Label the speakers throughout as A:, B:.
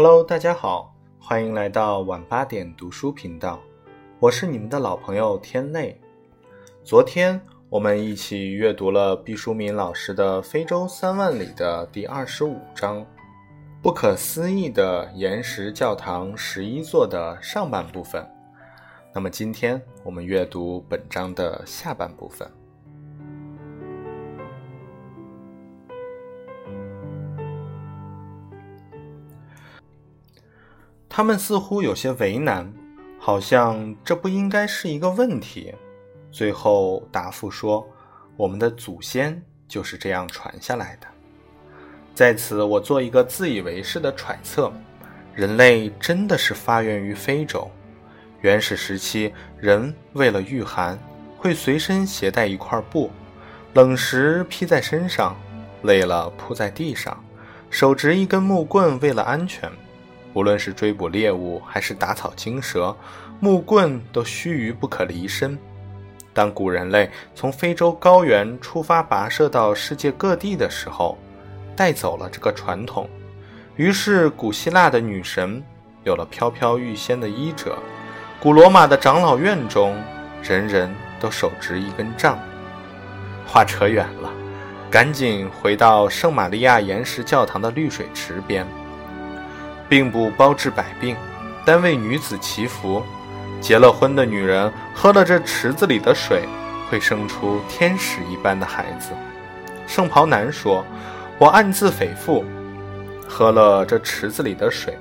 A: Hello，大家好，欢迎来到晚八点读书频道，我是你们的老朋友天泪。昨天我们一起阅读了毕淑敏老师的《非洲三万里》的第二十五章《不可思议的岩石教堂十一座》的上半部分。那么今天我们阅读本章的下半部分。他们似乎有些为难，好像这不应该是一个问题。最后答复说：“我们的祖先就是这样传下来的。”在此，我做一个自以为是的揣测：人类真的是发源于非洲。原始时期，人为了御寒，会随身携带一块布，冷时披在身上，累了铺在地上，手执一根木棍，为了安全。无论是追捕猎物还是打草惊蛇，木棍都须臾不可离身。当古人类从非洲高原出发跋涉到世界各地的时候，带走了这个传统。于是，古希腊的女神有了飘飘欲仙的衣褶；古罗马的长老院中，人人都手执一根杖。话扯远了，赶紧回到圣玛利亚岩石教堂的绿水池边。并不包治百病，但为女子祈福。结了婚的女人喝了这池子里的水，会生出天使一般的孩子。圣袍男说：“我暗自诽咐，喝了这池子里的水，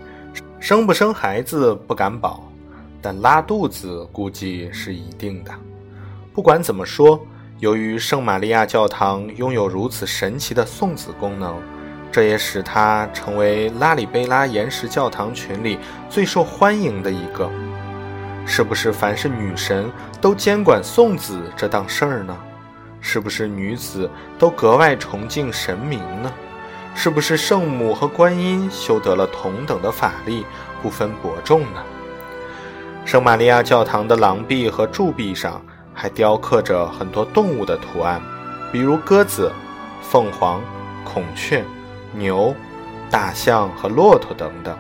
A: 生不生孩子不敢保，但拉肚子估计是一定的。不管怎么说，由于圣玛利亚教堂拥有如此神奇的送子功能。”这也使他成为拉里贝拉岩石教堂群里最受欢迎的一个。是不是凡是女神都监管送子这档事儿呢？是不是女子都格外崇敬神明呢？是不是圣母和观音修得了同等的法力，不分伯仲呢？圣玛利亚教堂的廊壁和柱壁上还雕刻着很多动物的图案，比如鸽子、凤凰、孔雀。牛、大象和骆驼等等。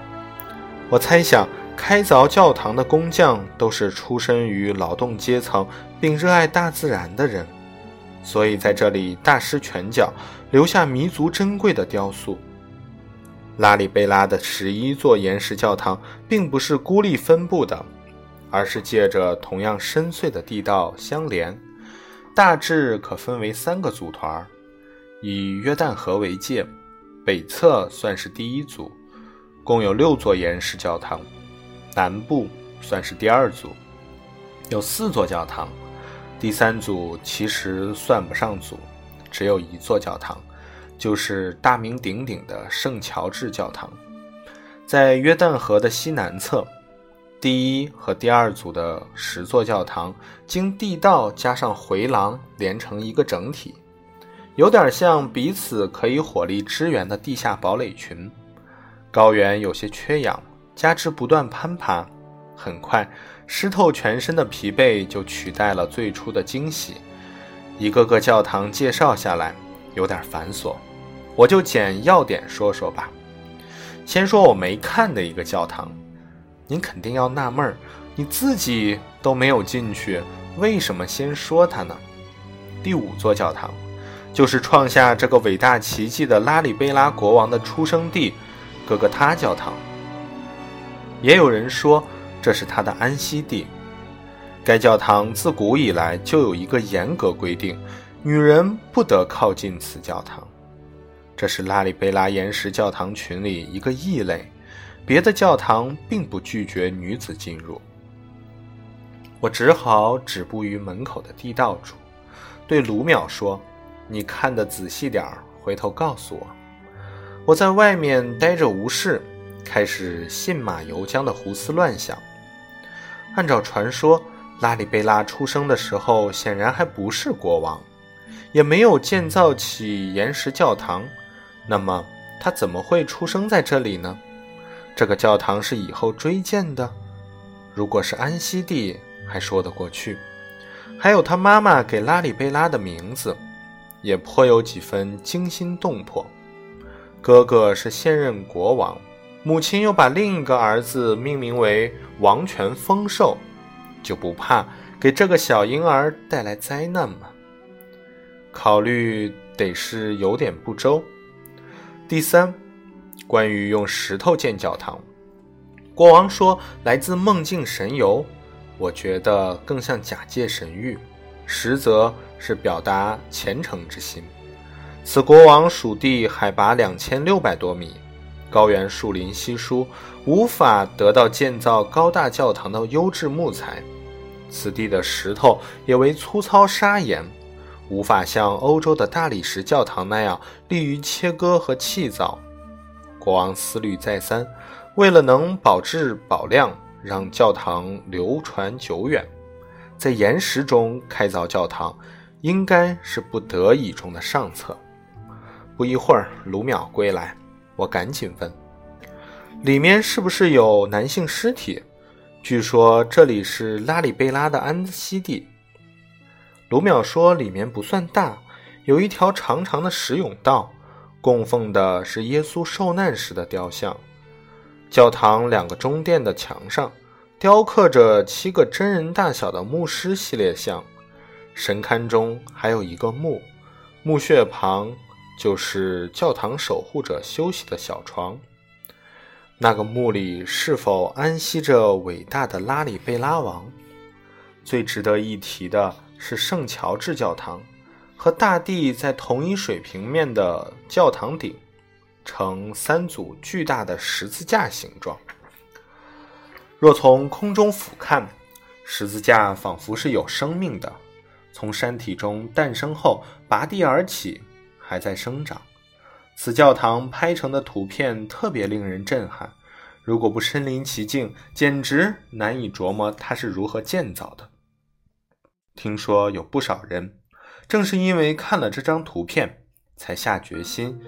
A: 我猜想，开凿教堂的工匠都是出身于劳动阶层并热爱大自然的人，所以在这里大施拳脚，留下弥足珍贵的雕塑。拉里贝拉的十一座岩石教堂并不是孤立分布的，而是借着同样深邃的地道相连，大致可分为三个组团，以约旦河为界。北侧算是第一组，共有六座岩石教堂；南部算是第二组，有四座教堂。第三组其实算不上组，只有一座教堂，就是大名鼎鼎的圣乔治教堂，在约旦河的西南侧。第一和第二组的十座教堂经地道加上回廊连成一个整体。有点像彼此可以火力支援的地下堡垒群。高原有些缺氧，加之不断攀爬，很快湿透全身的疲惫就取代了最初的惊喜。一个个教堂介绍下来，有点繁琐，我就捡要点说说吧。先说我没看的一个教堂，您肯定要纳闷儿，你自己都没有进去，为什么先说它呢？第五座教堂。就是创下这个伟大奇迹的拉里贝拉国王的出生地——哥哥他教堂。也有人说这是他的安息地。该教堂自古以来就有一个严格规定：女人不得靠近此教堂。这是拉里贝拉岩石教堂群里一个异类，别的教堂并不拒绝女子进入。我只好止步于门口的地道处，对卢淼说。你看得仔细点儿，回头告诉我。我在外面待着无事，开始信马由缰的胡思乱想。按照传说，拉里贝拉出生的时候显然还不是国王，也没有建造起岩石教堂。那么他怎么会出生在这里呢？这个教堂是以后追建的。如果是安息地，还说得过去。还有他妈妈给拉里贝拉的名字。也颇有几分惊心动魄。哥哥是现任国王，母亲又把另一个儿子命名为王权丰寿，就不怕给这个小婴儿带来灾难吗？考虑得是有点不周。第三，关于用石头建教堂，国王说来自梦境神游，我觉得更像假借神谕，实则是表达虔诚之心。此国王属地海拔两千六百多米，高原树林稀疏，无法得到建造高大教堂的优质木材。此地的石头也为粗糙砂岩，无法像欧洲的大理石教堂那样利于切割和砌造。国王思虑再三，为了能保质保量，让教堂流传久远，在岩石中开凿教堂，应该是不得已中的上策。不一会儿，卢淼归来，我赶紧问：“里面是不是有男性尸体？据说这里是拉里贝拉的安息地。”卢淼说：“里面不算大，有一条长长的石甬道，供奉的是耶稣受难时的雕像。教堂两个中殿的墙上雕刻着七个真人大小的牧师系列像，神龛中还有一个墓，墓穴旁。”就是教堂守护者休息的小床。那个墓里是否安息着伟大的拉里贝拉王？最值得一提的是圣乔治教堂，和大地在同一水平面的教堂顶，呈三组巨大的十字架形状。若从空中俯瞰，十字架仿佛是有生命的，从山体中诞生后拔地而起。还在生长。此教堂拍成的图片特别令人震撼，如果不身临其境，简直难以琢磨它是如何建造的。听说有不少人正是因为看了这张图片，才下决心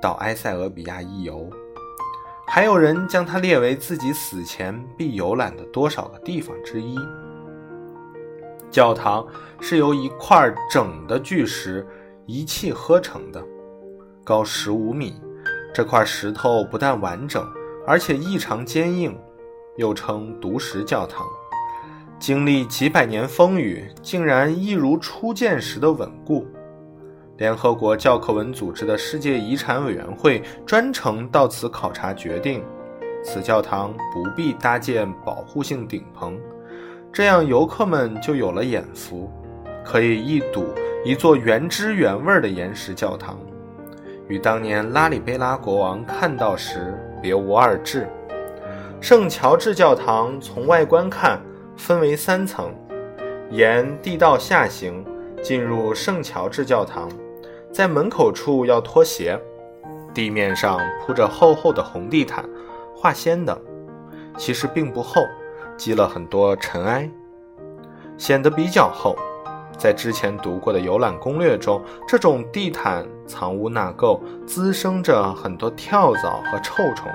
A: 到埃塞俄比亚一游。还有人将它列为自己死前必游览的多少个地方之一。教堂是由一块整的巨石。一气呵成的，高十五米。这块石头不但完整，而且异常坚硬，又称独石教堂。经历几百年风雨，竟然一如初见时的稳固。联合国教科文组织的世界遗产委员会专程到此考察，决定此教堂不必搭建保护性顶棚，这样游客们就有了眼福，可以一睹。一座原汁原味的岩石教堂，与当年拉里贝拉国王看到时别无二致。圣乔治教堂从外观看分为三层，沿地道下行进入圣乔治教堂，在门口处要脱鞋，地面上铺着厚厚的红地毯，化纤的，其实并不厚，积了很多尘埃，显得比较厚。在之前读过的游览攻略中，这种地毯藏污纳垢，滋生着很多跳蚤和臭虫。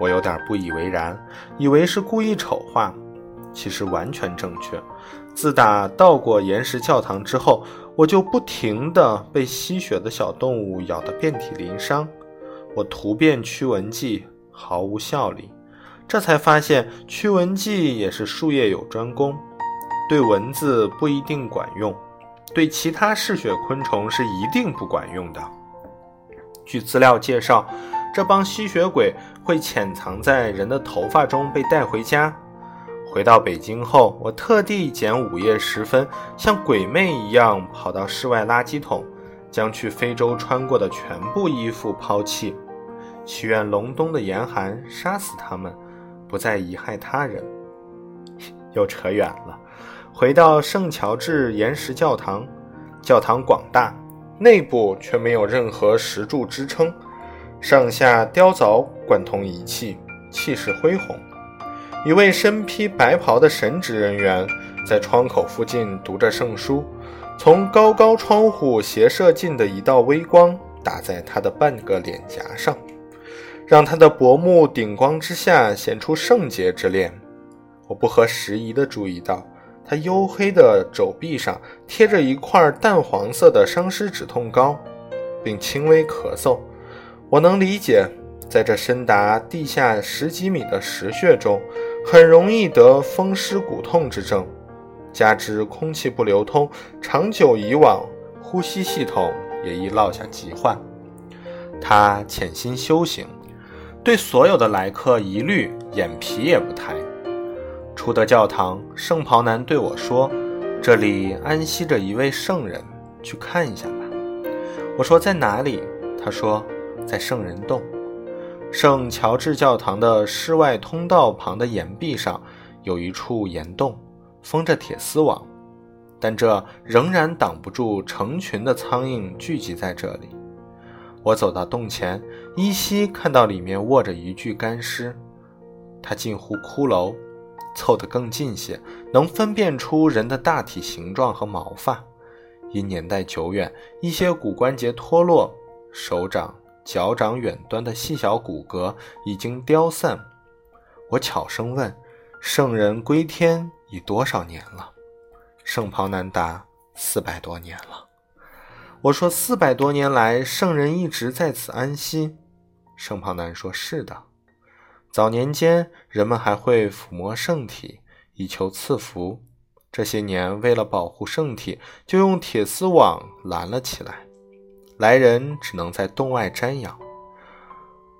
A: 我有点不以为然，以为是故意丑化，其实完全正确。自打到过岩石教堂之后，我就不停地被吸血的小动物咬得遍体鳞伤。我涂遍驱蚊剂，毫无效力。这才发现驱蚊剂也是术业有专攻。对蚊子不一定管用，对其他嗜血昆虫是一定不管用的。据资料介绍，这帮吸血鬼会潜藏在人的头发中被带回家。回到北京后，我特地捡午夜时分，像鬼魅一样跑到室外垃圾桶，将去非洲穿过的全部衣服抛弃，祈愿隆冬的严寒杀死他们，不再贻害他人。又扯远了。回到圣乔治岩石教堂，教堂广大，内部却没有任何石柱支撑，上下雕凿贯通一气，气势恢宏。一位身披白袍的神职人员在窗口附近读着圣书，从高高窗户斜射进的一道微光打在他的半个脸颊上，让他的薄暮顶光之下显出圣洁之恋。我不合时宜地注意到。他黝黑的肘臂上贴着一块淡黄色的伤湿止痛膏，并轻微咳嗽。我能理解，在这深达地下十几米的石穴中，很容易得风湿骨痛之症，加之空气不流通，长久以往，呼吸系统也易落下疾患。他潜心修行，对所有的来客一律眼皮也不抬。出得教堂，圣袍男对我说：“这里安息着一位圣人，去看一下吧。”我说：“在哪里？”他说：“在圣人洞。”圣乔治教堂的室外通道旁的岩壁上有一处岩洞，封着铁丝网，但这仍然挡不住成群的苍蝇聚集在这里。我走到洞前，依稀看到里面卧着一具干尸，他近乎骷髅，凑得更近些，能分辨出人的大体形状和毛发。因年代久远，一些骨关节脱落，手掌。脚掌远端的细小骨骼已经凋散。我悄声问：“圣人归天已多少年了？”圣袍男答：“四百多年了。”我说：“四百多年来，圣人一直在此安息。”圣袍男说：“是的。早年间，人们还会抚摸圣体，以求赐福。这些年，为了保护圣体，就用铁丝网拦了起来。”来人只能在洞外瞻仰，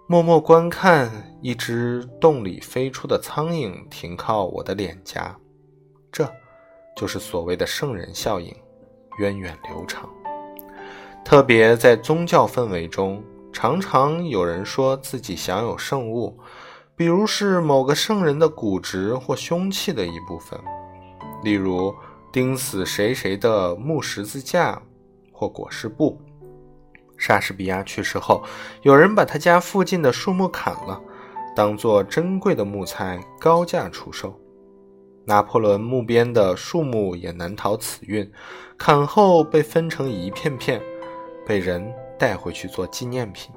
A: 默默观看一只洞里飞出的苍蝇停靠我的脸颊，这就是所谓的圣人效应，源远流长。特别在宗教氛围中，常常有人说自己享有圣物，比如是某个圣人的骨殖或凶器的一部分，例如钉死谁谁的木十字架或裹尸布。莎士比亚去世后，有人把他家附近的树木砍了，当做珍贵的木材高价出售。拿破仑墓边的树木也难逃此运，砍后被分成一片片，被人带回去做纪念品。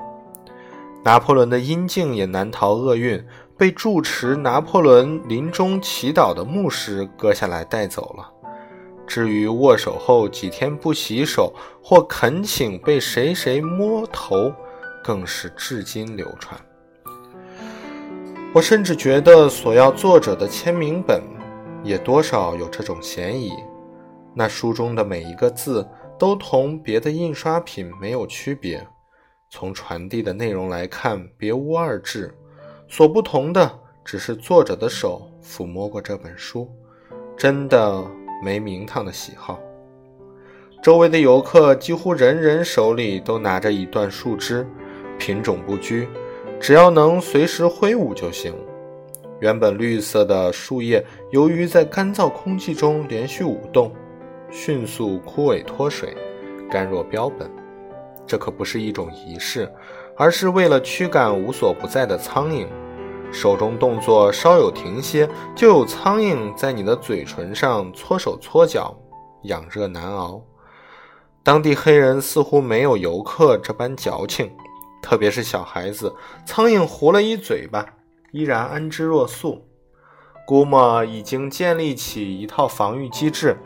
A: 拿破仑的阴茎也难逃厄运，被住持拿破仑临终祈祷的牧师割下来带走了。至于握手后几天不洗手，或恳请被谁谁摸头，更是至今流传。我甚至觉得索要作者的签名本，也多少有这种嫌疑。那书中的每一个字，都同别的印刷品没有区别，从传递的内容来看，别无二致。所不同的，只是作者的手抚摸过这本书，真的。没名堂的喜好，周围的游客几乎人人手里都拿着一段树枝，品种不拘，只要能随时挥舞就行。原本绿色的树叶，由于在干燥空气中连续舞动，迅速枯萎脱水，干若标本。这可不是一种仪式，而是为了驱赶无所不在的苍蝇。手中动作稍有停歇，就有苍蝇在你的嘴唇上搓手搓脚，痒热难熬。当地黑人似乎没有游客这般矫情，特别是小孩子，苍蝇糊了一嘴巴，依然安之若素。估摸已经建立起一套防御机制，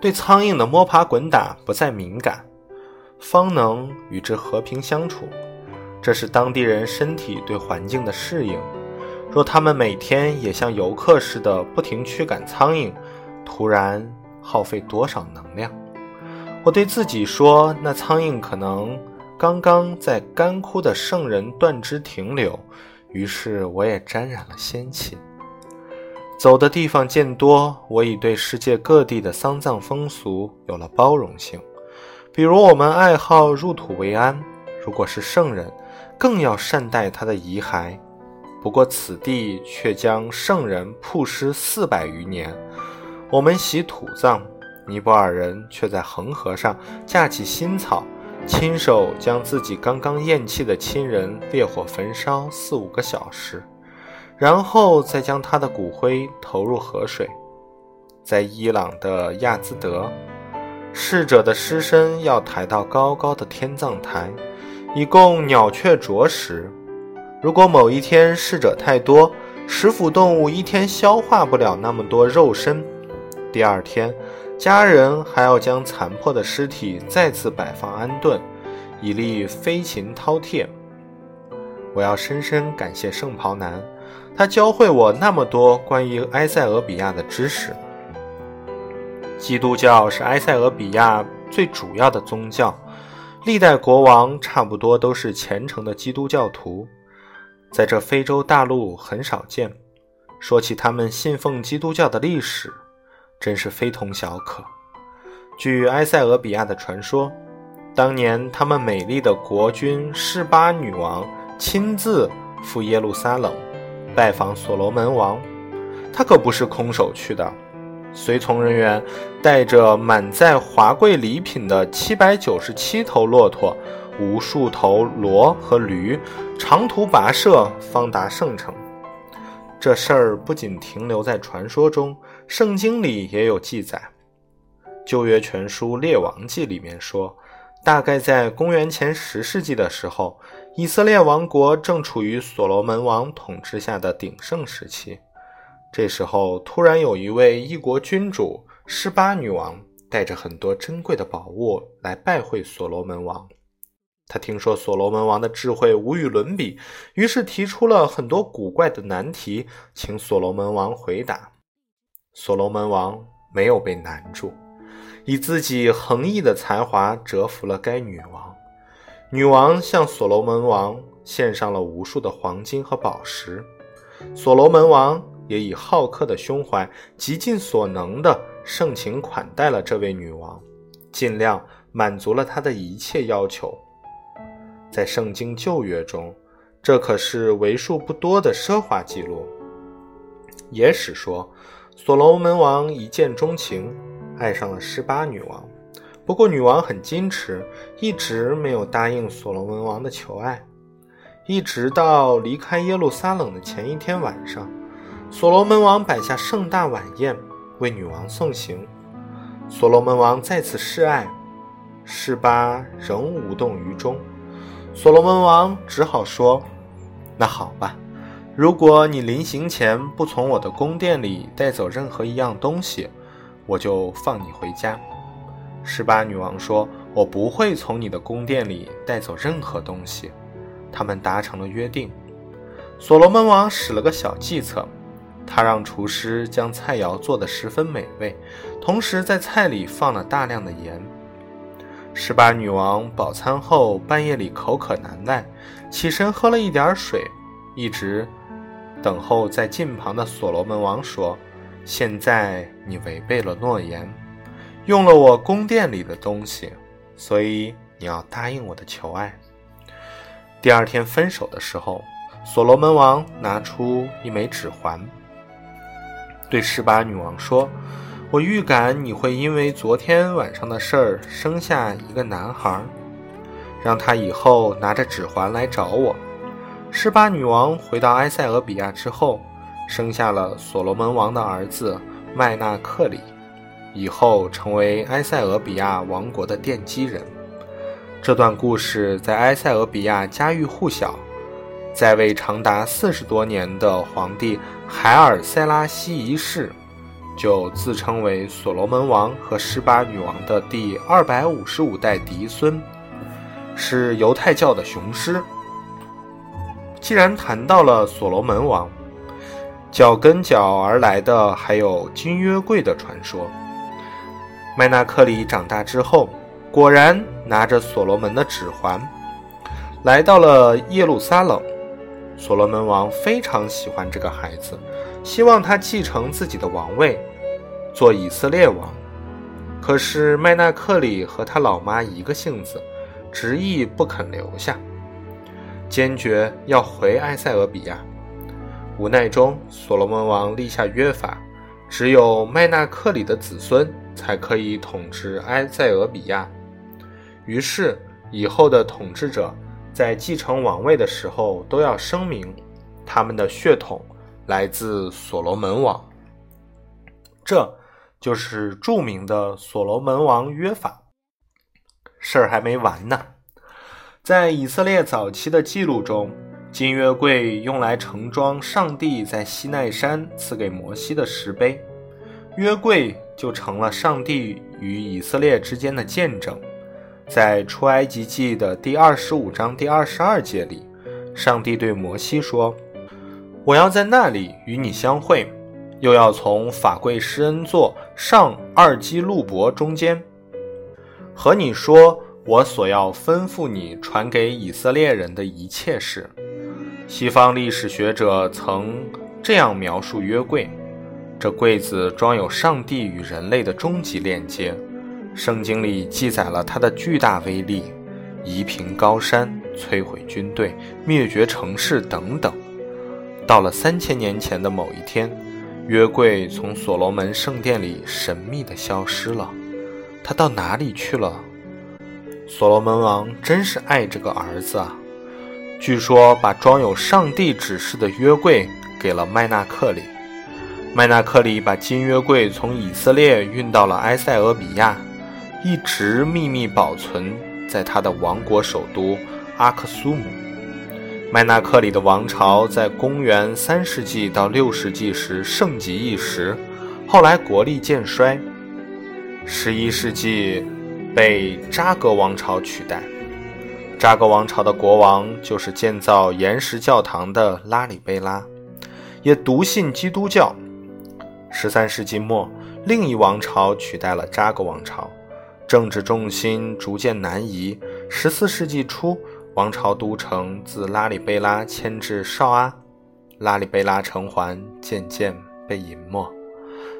A: 对苍蝇的摸爬滚打不再敏感，方能与之和平相处。这是当地人身体对环境的适应。若他们每天也像游客似的不停驱赶苍蝇，突然耗费多少能量？我对自己说，那苍蝇可能刚刚在干枯的圣人断肢停留，于是我也沾染了仙气。走的地方渐多，我已对世界各地的丧葬风俗有了包容性。比如，我们爱好入土为安，如果是圣人，更要善待他的遗骸。不过此地却将圣人曝尸四百余年，我们习土葬，尼泊尔人却在恒河上架起新草，亲手将自己刚刚咽气的亲人烈火焚烧四五个小时，然后再将他的骨灰投入河水。在伊朗的亚兹德，逝者的尸身要抬到高高的天葬台，以供鸟雀啄食。如果某一天逝者太多，食腐动物一天消化不了那么多肉身，第二天，家人还要将残破的尸体再次摆放安顿，以利飞禽饕餮。我要深深感谢圣袍男，他教会我那么多关于埃塞俄比亚的知识。基督教是埃塞俄比亚最主要的宗教，历代国王差不多都是虔诚的基督教徒，在这非洲大陆很少见。说起他们信奉基督教的历史，真是非同小可。据埃塞俄比亚的传说，当年他们美丽的国君示巴女王亲自赴耶路撒冷拜访所罗门王，她可不是空手去的。随从人员带着满载华贵礼品的七百九十七头骆驼、无数头骡和驴，长途跋涉方达圣城。这事儿不仅停留在传说中，圣经里也有记载。旧约全书《列王记》里面说，大概在公元前十世纪的时候，以色列王国正处于所罗门王统治下的鼎盛时期。这时候，突然有一位异国君主施巴女王带着很多珍贵的宝物来拜会所罗门王。他听说所罗门王的智慧无与伦比，于是提出了很多古怪的难题，请所罗门王回答。所罗门王没有被难住，以自己横溢的才华折服了该女王。女王向所罗门王献上了无数的黄金和宝石。所罗门王。也以好客的胸怀，极尽所能的盛情款待了这位女王，尽量满足了她的一切要求。在圣经旧约中，这可是为数不多的奢华记录。野史说，所罗门王一见钟情，爱上了十八女王。不过，女王很矜持，一直没有答应所罗门王的求爱，一直到离开耶路撒冷的前一天晚上。所罗门王摆下盛大晚宴，为女王送行。所罗门王再次示爱，示巴仍无动于衷。所罗门王只好说：“那好吧，如果你临行前不从我的宫殿里带走任何一样东西，我就放你回家。”十八女王说：“我不会从你的宫殿里带走任何东西。”他们达成了约定。所罗门王使了个小计策。他让厨师将菜肴做得十分美味，同时在菜里放了大量的盐。十八女王饱餐后，半夜里口渴难耐，起身喝了一点水，一直等候在近旁的所罗门王说：“现在你违背了诺言，用了我宫殿里的东西，所以你要答应我的求爱。”第二天分手的时候，所罗门王拿出一枚指环。对十八女王说：“我预感你会因为昨天晚上的事儿生下一个男孩，让他以后拿着指环来找我。”十八女王回到埃塞俄比亚之后，生下了所罗门王的儿子麦纳克里，以后成为埃塞俄比亚王国的奠基人。这段故事在埃塞俄比亚家喻户晓。在位长达四十多年的皇帝海尔塞拉西一世，就自称为所罗门王和十八女王的第二百五十五代嫡孙，是犹太教的雄狮。既然谈到了所罗门王，脚跟脚而来的还有金约柜的传说。麦纳克里长大之后，果然拿着所罗门的指环，来到了耶路撒冷。所罗门王非常喜欢这个孩子，希望他继承自己的王位，做以色列王。可是麦纳克里和他老妈一个性子，执意不肯留下，坚决要回埃塞俄比亚。无奈中，所罗门王立下约法，只有麦纳克里的子孙才可以统治埃塞俄比亚。于是，以后的统治者。在继承王位的时候，都要声明他们的血统来自所罗门王。这就是著名的所罗门王约法。事儿还没完呢，在以色列早期的记录中，金约柜用来盛装上帝在西奈山赐给摩西的石碑，约柜就成了上帝与以色列之间的见证。在出埃及记的第二十五章第二十二节里，上帝对摩西说：“我要在那里与你相会，又要从法柜施恩座上二基路伯中间，和你说我所要吩咐你传给以色列人的一切事。”西方历史学者曾这样描述约柜：这柜子装有上帝与人类的终极链接。圣经里记载了它的巨大威力，夷平高山、摧毁军队、灭绝城市等等。到了三千年前的某一天，约柜从所罗门圣殿里神秘地消失了。他到哪里去了？所罗门王真是爱这个儿子啊！据说把装有上帝指示的约柜给了麦纳克里，麦纳克里把金约柜从以色列运到了埃塞俄比亚。一直秘密保存在他的王国首都阿克苏姆。麦纳克里的王朝在公元三世纪到六世纪时盛极一时，后来国力渐衰。十一世纪被扎格王朝取代。扎格王朝的国王就是建造岩石教堂的拉里贝拉，也笃信基督教。十三世纪末，另一王朝取代了扎格王朝。政治重心逐渐南移。十四世纪初，王朝都城自拉里贝拉迁至绍阿，拉里贝拉城环渐渐被隐没。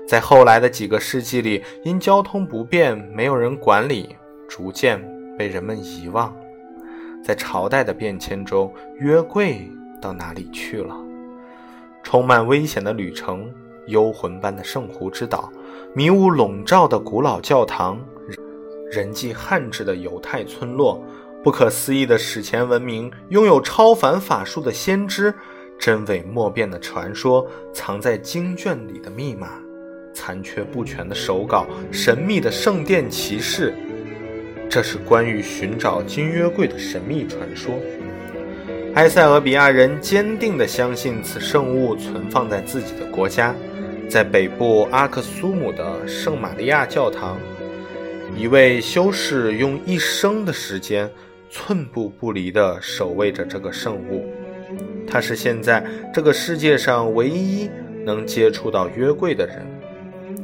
A: 在后来的几个世纪里，因交通不便，没有人管理，逐渐被人们遗忘。在朝代的变迁中，约柜到哪里去了？充满危险的旅程，幽魂般的圣湖之岛，迷雾笼罩的古老教堂。人迹罕至的犹太村落，不可思议的史前文明，拥有超凡法术的先知，真伪莫辨的传说，藏在经卷里的密码，残缺不全的手稿，神秘的圣殿骑士，这是关于寻找金约柜的神秘传说。埃塞俄比亚人坚定地相信此圣物存放在自己的国家，在北部阿克苏姆的圣玛利亚教堂。一位修士用一生的时间，寸步不离地守卫着这个圣物。他是现在这个世界上唯一能接触到约柜的人。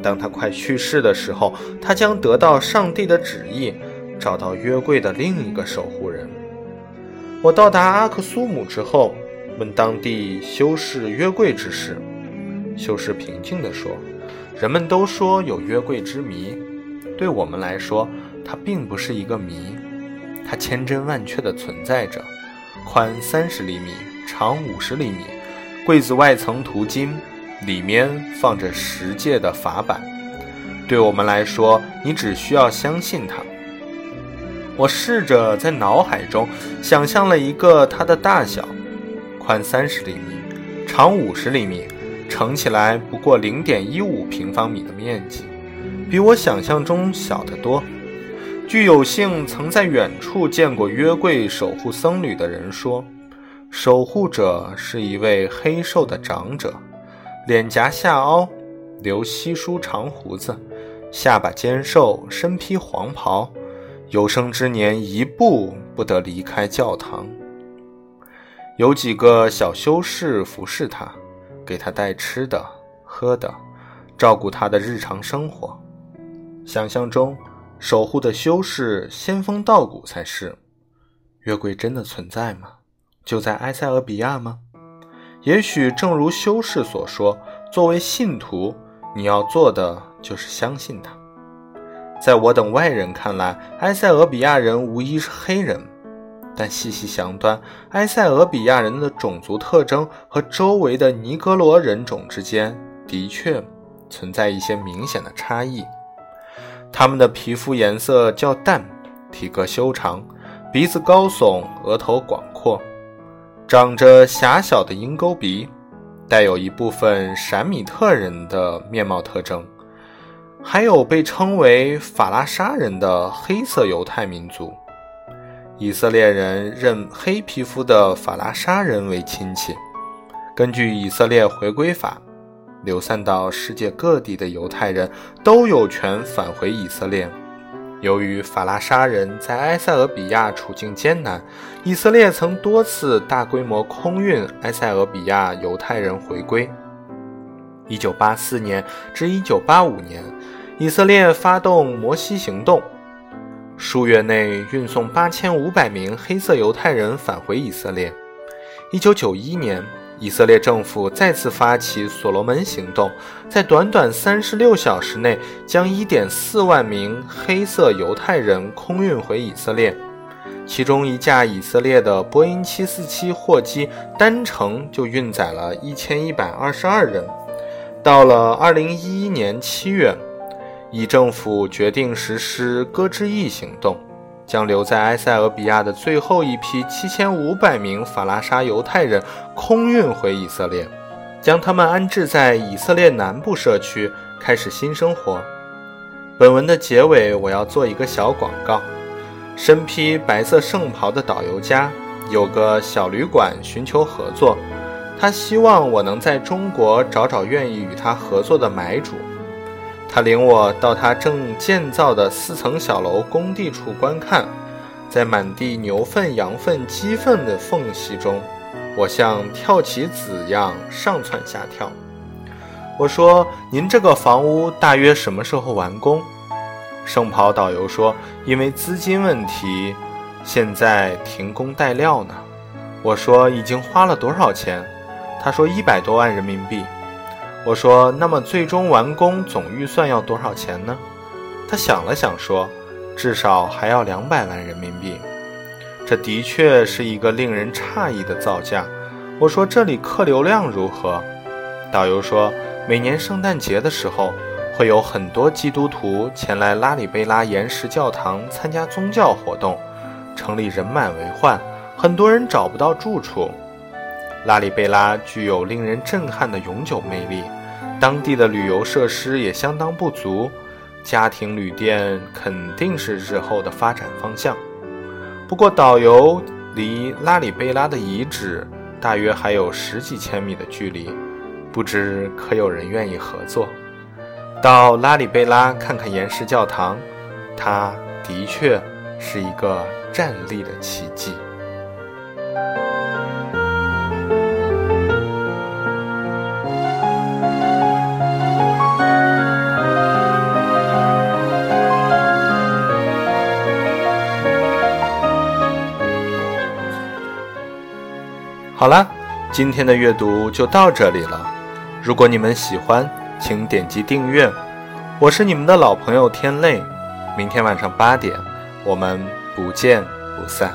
A: 当他快去世的时候，他将得到上帝的旨意，找到约柜的另一个守护人。我到达阿克苏姆之后，问当地修士约柜之事。修士平静地说：“人们都说有约柜之谜。”对我们来说，它并不是一个谜，它千真万确地存在着。宽三十厘米，长五十厘米，柜子外层涂金，里面放着十戒的法板。对我们来说，你只需要相信它。我试着在脑海中想象了一个它的大小：宽三十厘米，长五十厘米，乘起来不过零点一五平方米的面积。比我想象中小得多。据有幸曾在远处见过约柜守护僧侣的人说，守护者是一位黑瘦的长者，脸颊下凹，留稀疏长胡子，下巴尖瘦，身披黄袍，有生之年一步不得离开教堂。有几个小修士服侍他，给他带吃的、喝的，照顾他的日常生活。想象中，守护的修士仙风道骨才是。月桂真的存在吗？就在埃塞俄比亚吗？也许正如修士所说，作为信徒，你要做的就是相信他。在我等外人看来，埃塞俄比亚人无疑是黑人，但细细想端，埃塞俄比亚人的种族特征和周围的尼格罗人种之间的确存在一些明显的差异。他们的皮肤颜色较淡，体格修长，鼻子高耸，额头广阔，长着狭小的鹰钩鼻，带有一部分闪米特人的面貌特征，还有被称为法拉沙人的黑色犹太民族。以色列人认黑皮肤的法拉沙人为亲戚。根据以色列回归法。流散到世界各地的犹太人都有权返回以色列。由于法拉沙人在埃塞俄比亚处境艰难，以色列曾多次大规模空运埃塞俄比亚犹太人回归。1984年至1985年，以色列发动摩西行动，数月内运送8500名黑色犹太人返回以色列。1991年。以色列政府再次发起所罗门行动，在短短三十六小时内，将一点四万名黑色犹太人空运回以色列。其中一架以色列的波音七四七货机单程就运载了一千一百二十二人。到了二零一一年七月，以政府决定实施割之翼行动。将留在埃塞俄比亚的最后一批七千五百名法拉沙犹太人空运回以色列，将他们安置在以色列南部社区，开始新生活。本文的结尾，我要做一个小广告：身披白色圣袍的导游家有个小旅馆，寻求合作。他希望我能在中国找找愿意与他合作的买主。他领我到他正建造的四层小楼工地处观看，在满地牛粪、羊粪、鸡粪的缝隙中，我像跳棋子一样上蹿下跳。我说：“您这个房屋大约什么时候完工？”圣袍导游说：“因为资金问题，现在停工待料呢。”我说：“已经花了多少钱？”他说：“一百多万人民币。”我说：“那么最终完工总预算要多少钱呢？”他想了想说：“至少还要两百万人民币。”这的确是一个令人诧异的造价。我说：“这里客流量如何？”导游说：“每年圣诞节的时候，会有很多基督徒前来拉里贝拉岩石教堂参加宗教活动，城里人满为患，很多人找不到住处。拉里贝拉具有令人震撼的永久魅力。”当地的旅游设施也相当不足，家庭旅店肯定是日后的发展方向。不过，导游离拉里贝拉的遗址大约还有十几千米的距离，不知可有人愿意合作？到拉里贝拉看看岩石教堂，它的确是一个站立的奇迹。好啦，今天的阅读就到这里了。如果你们喜欢，请点击订阅。我是你们的老朋友天泪，明天晚上八点，我们不见不散。